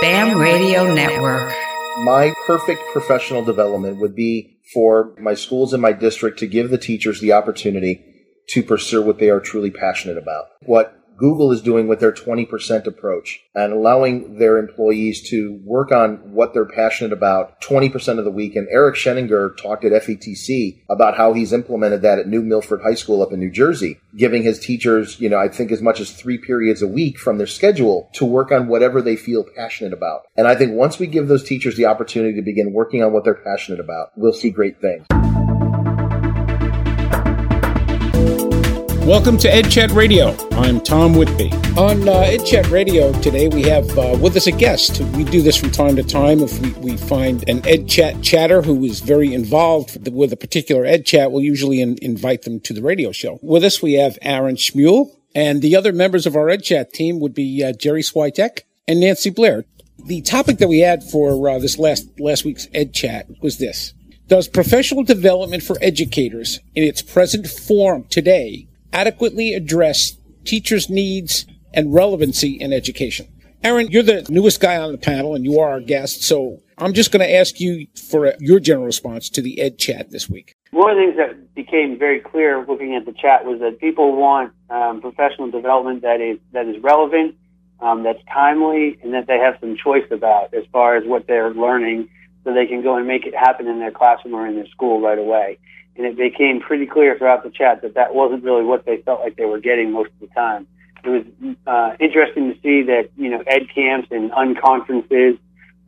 BAM Radio Network. My perfect professional development would be for my schools in my district to give the teachers the opportunity to pursue what they are truly passionate about. What Google is doing with their 20% approach and allowing their employees to work on what they're passionate about 20% of the week. And Eric Sheninger talked at FETC about how he's implemented that at New Milford High School up in New Jersey, giving his teachers, you know, I think as much as three periods a week from their schedule to work on whatever they feel passionate about. And I think once we give those teachers the opportunity to begin working on what they're passionate about, we'll see great things. Welcome to EdChat Radio. I'm Tom Whitby. On uh, EdChat Radio today, we have uh, with us a guest. We do this from time to time. If we, we find an EdChat chatter who is very involved with a particular EdChat, we'll usually in, invite them to the radio show. With us, we have Aaryn Schmuhl, and the other members of our EdChat team would be uh, Jerry Swiatek and Nancy Blair. The topic that we had for uh, this last last week's EdChat was this: Does professional development for educators in its present form today adequately address teachers' needs and relevancy in education. Aaryn, you're the newest guy on the panel and you are our guest, so I'm just going to ask you for your general response to the Ed Chat this week. One of the things that became very clear looking at the chat was that people want um, professional development that is that is relevant, um, that's timely, and that they have some choice about as far as what they're learning, so they can go and make it happen in their classroom or in their school right away and it became pretty clear throughout the chat that that wasn't really what they felt like they were getting most of the time. It was uh, interesting to see that you know ed camps and unconferences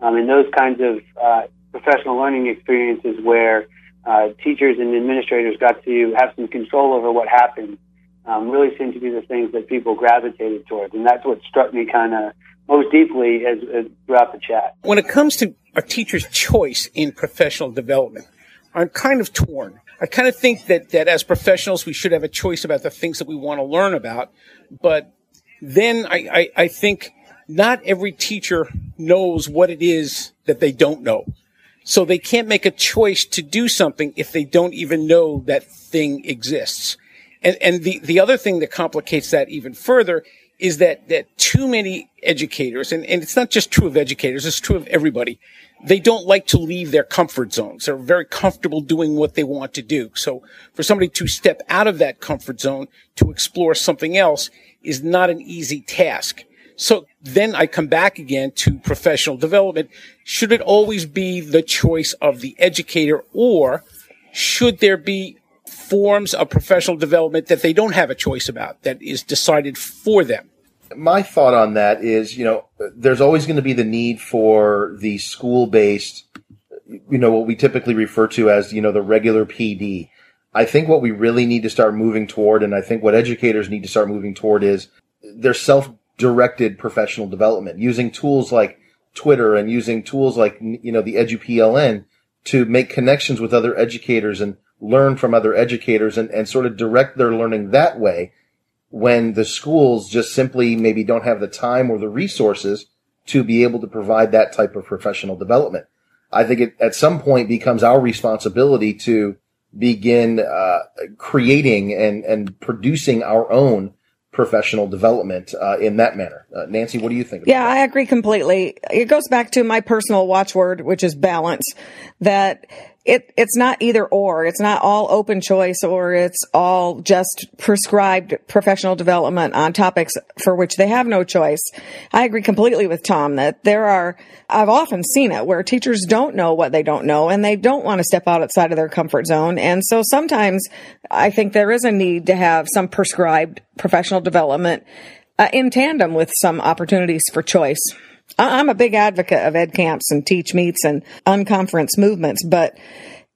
um, and those kinds of uh, professional learning experiences where uh, teachers and administrators got to have some control over what happened um, really seemed to be the things that people gravitated towards, and that's what struck me kind of most deeply as, as throughout the chat. When it comes to a teacher's choice in professional development, I'm kind of torn. I kind of think that, that as professionals, we should have a choice about the things that we want to learn about. But then I, I, I think not every teacher knows what it is that they don't know. So they can't make a choice to do something if they don't even know that thing exists. And, and the, the other thing that complicates that even further is that, that too many educators, and, and it's not just true of educators, it's true of everybody, they don't like to leave their comfort zones. They're very comfortable doing what they want to do. So for somebody to step out of that comfort zone to explore something else is not an easy task. So then I come back again to professional development. Should it always be the choice of the educator or should there be forms of professional development that they don't have a choice about that is decided for them? My thought on that is, you know, there's always going to be the need for the school based, you know, what we typically refer to as, you know, the regular PD. I think what we really need to start moving toward, and I think what educators need to start moving toward is their self directed professional development using tools like Twitter and using tools like, you know, the EduPLN to make connections with other educators and learn from other educators and, and sort of direct their learning that way when the schools just simply maybe don't have the time or the resources to be able to provide that type of professional development. I think it at some point becomes our responsibility to begin uh, creating and, and producing our own professional development uh, in that manner. Uh, Nancy, what do you think? yeah, that? I agree completely. It goes back to my personal watchword, which is balance. That it it's not either or. It's not all open choice or it's all just prescribed professional development on topics for which they have no choice. I agree completely with Tom that there are I've often seen it where teachers don't know what they don't know and they don't want to step out outside of their comfort zone. And so sometimes I think there is a need to have some prescribed professional development uh, in tandem with some opportunities for choice. I'm a big advocate of ed camps and teach meets and unconference movements, but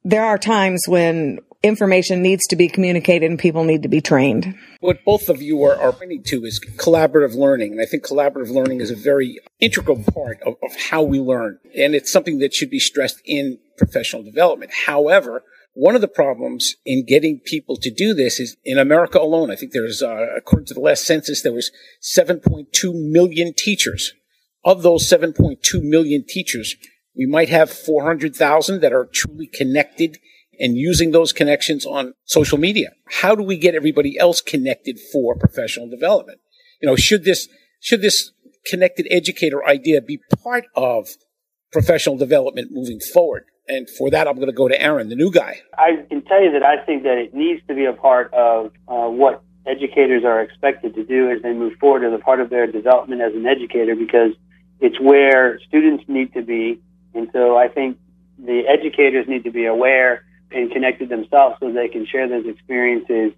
there are times when information needs to be communicated and people need to be trained. What both of you are, are pointing to is collaborative learning. And I think collaborative learning is a very integral part of, of how we learn. And it's something that should be stressed in professional development. However, one of the problems in getting people to do this is in America alone. I think there's, uh, according to the last census, there was 7.2 million teachers of those 7.2 million teachers, we might have 400,000 that are truly connected and using those connections on social media. How do we get everybody else connected for professional development? You know, should this, should this connected educator idea be part of professional development moving forward? And for that, I'm going to go to Aaryn, the new guy. I can tell you that I think that it needs to be a part of uh, what educators are expected to do as they move forward as a part of their development as an educator because it's where students need to be. And so I think the educators need to be aware and connected themselves so they can share those experiences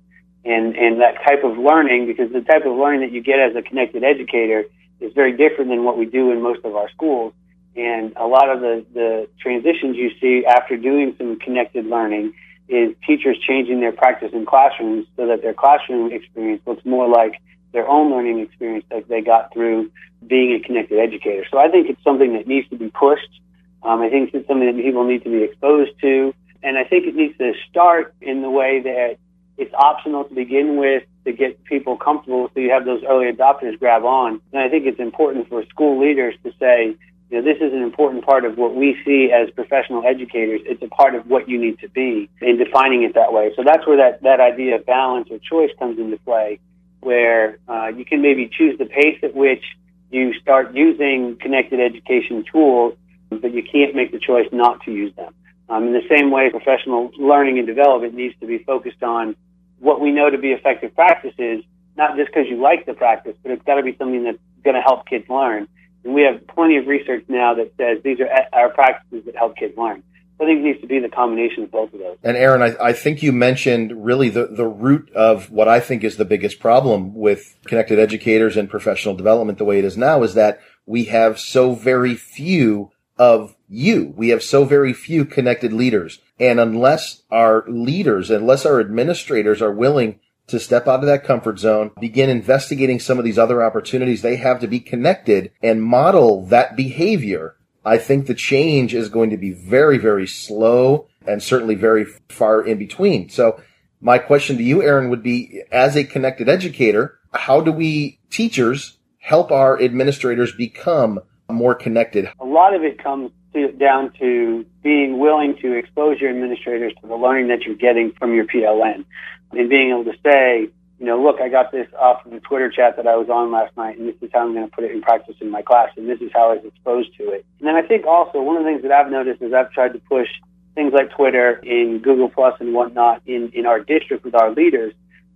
and, and that type of learning because the type of learning that you get as a connected educator is very different than what we do in most of our schools. And a lot of the, the transitions you see after doing some connected learning is teachers changing their practice in classrooms so that their classroom experience looks more like their own learning experience that they got through being a connected educator. So I think it's something that needs to be pushed. Um, I think it's something that people need to be exposed to. And I think it needs to start in the way that it's optional to begin with to get people comfortable so you have those early adopters grab on. And I think it's important for school leaders to say, you know, this is an important part of what we see as professional educators. It's a part of what you need to be in defining it that way. So that's where that, that idea of balance or choice comes into play, where uh, you can maybe choose the pace at which you start using connected education tools, but you can't make the choice not to use them. Um, in the same way, professional learning and development needs to be focused on what we know to be effective practices, not just because you like the practice, but it's got to be something that's going to help kids learn. And we have plenty of research now that says these are our practices that help kids learn. I think it needs to be the combination of both of those. And Aaryn, I, I, think you mentioned really the, the root of what I think is the biggest problem with connected educators and professional development the way it is now is that we have so very few of you. We have so very few connected leaders. And unless our leaders, unless our administrators are willing to step out of that comfort zone, begin investigating some of these other opportunities they have to be connected and model that behavior. I think the change is going to be very, very slow and certainly very far in between. So my question to you, Aaryn, would be as a connected educator, how do we teachers help our administrators become more connected? A lot of it comes to, down to being willing to expose your administrators to the learning that you're getting from your PLN and being able to say, you know, look, I got this off of the Twitter chat that I was on last night, and this is how I'm going to put it in practice in my class, and this is how I was exposed to it. And then I think also one of the things that I've noticed is I've tried to push things like Twitter in Google Plus and whatnot in, in our district with our leaders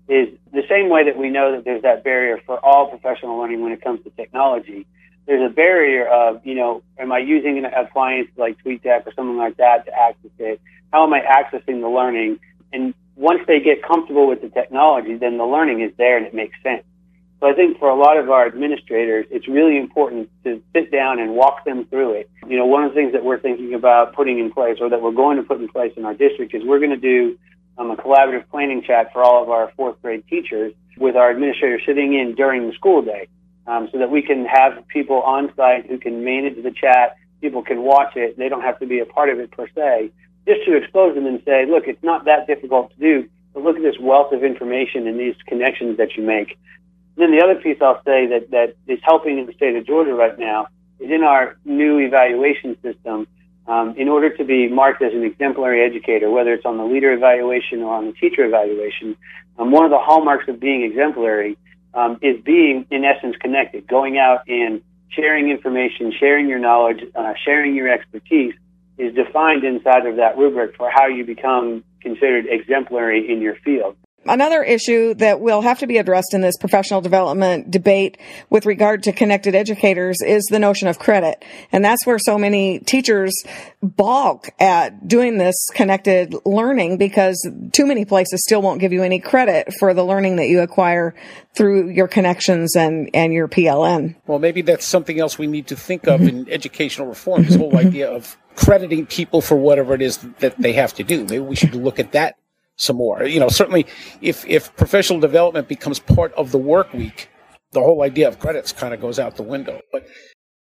is the same way that we know that there's that barrier for all professional learning when it comes to technology there's a barrier of, you know, am I using an appliance like TweetDeck or something like that to access it? How am I accessing the learning? And once they get comfortable with the technology, then the learning is there and it makes sense. So I think for a lot of our administrators, it's really important to sit down and walk them through it. You know, one of the things that we're thinking about putting in place or that we're going to put in place in our district is we're going to do um, a collaborative planning chat for all of our fourth grade teachers with our administrators sitting in during the school day um, so that we can have people on site who can manage the chat. People can watch it. They don't have to be a part of it per se. Just to expose them and say, look, it's not that difficult to do, but look at this wealth of information and these connections that you make. And then the other piece I'll say that, that is helping in the state of Georgia right now is in our new evaluation system. Um, in order to be marked as an exemplary educator, whether it's on the leader evaluation or on the teacher evaluation, um, one of the hallmarks of being exemplary um, is being, in essence, connected, going out and sharing information, sharing your knowledge, uh, sharing your expertise is defined inside of that rubric for how you become considered exemplary in your field. Another issue that will have to be addressed in this professional development debate with regard to connected educators is the notion of credit. And that's where so many teachers balk at doing this connected learning because too many places still won't give you any credit for the learning that you acquire through your connections and, and your PLN. Well, maybe that's something else we need to think of in educational reform, this whole idea of crediting people for whatever it is that they have to do. Maybe we should look at that some more. You know, certainly if, if professional development becomes part of the work week, the whole idea of credits kind of goes out the window. But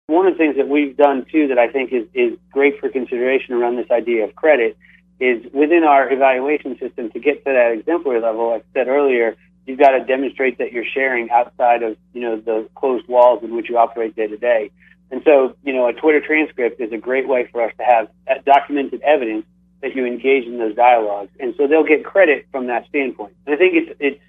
one of the things that we've done too that I think is, is great for consideration around this idea of credit is within our evaluation system to get to that exemplary level, like I said earlier, you've got to demonstrate that you're sharing outside of, you know, the closed walls in which you operate day to day. And so, you know, a Twitter transcript is a great way for us to have uh, documented evidence that you engage in those dialogues. And so they'll get credit from that standpoint. And I think it's, it's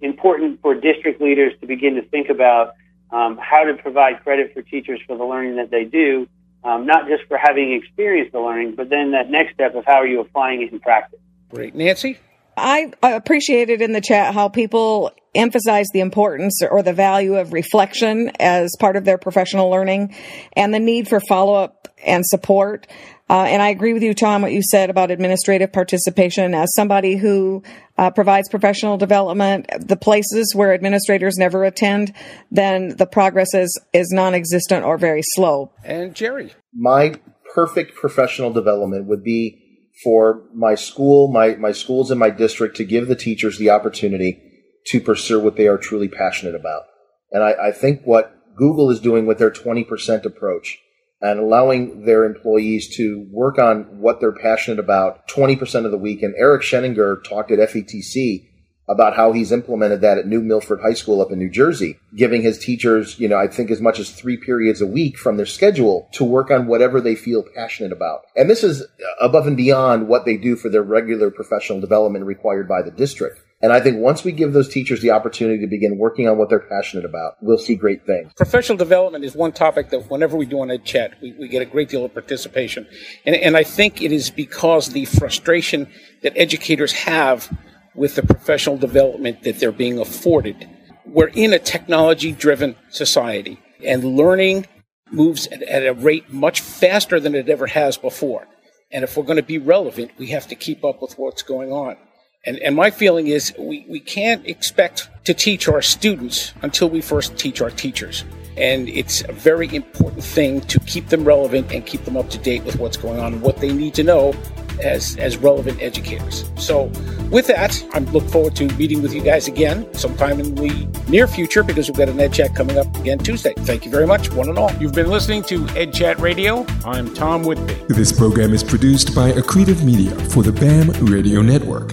important for district leaders to begin to think about um, how to provide credit for teachers for the learning that they do, um, not just for having experienced the learning, but then that next step of how are you applying it in practice. Great. Nancy? I appreciated in the chat how people emphasize the importance or the value of reflection as part of their professional learning and the need for follow up and support. Uh, and I agree with you, Tom, what you said about administrative participation. As somebody who uh, provides professional development, the places where administrators never attend, then the progress is, is non-existent or very slow. And Jerry, my perfect professional development would be for my school, my my schools in my district to give the teachers the opportunity to pursue what they are truly passionate about. And I, I think what Google is doing with their 20% approach and allowing their employees to work on what they're passionate about 20% of the week. And Eric Sheninger talked at FETC about how he's implemented that at New Milford High School up in New Jersey, giving his teachers, you know, I think as much as three periods a week from their schedule to work on whatever they feel passionate about. And this is above and beyond what they do for their regular professional development required by the district. And I think once we give those teachers the opportunity to begin working on what they're passionate about, we'll see great things. Professional development is one topic that whenever we do on Ed Chat, we, we get a great deal of participation. And, and I think it is because the frustration that educators have with the professional development that they're being afforded. We're in a technology driven society and learning moves at, at a rate much faster than it ever has before. And if we're going to be relevant, we have to keep up with what's going on. And, and my feeling is we, we can't expect to teach our students until we first teach our teachers. And it's a very important thing to keep them relevant and keep them up to date with what's going on and what they need to know as, as relevant educators. So, with that, I look forward to meeting with you guys again sometime in the near future because we've got an Ed Chat coming up again Tuesday. Thank you very much, one and all. You've been listening to Ed Chat Radio. I'm Tom Whitby. This program is produced by Accretive Media for the BAM Radio Network.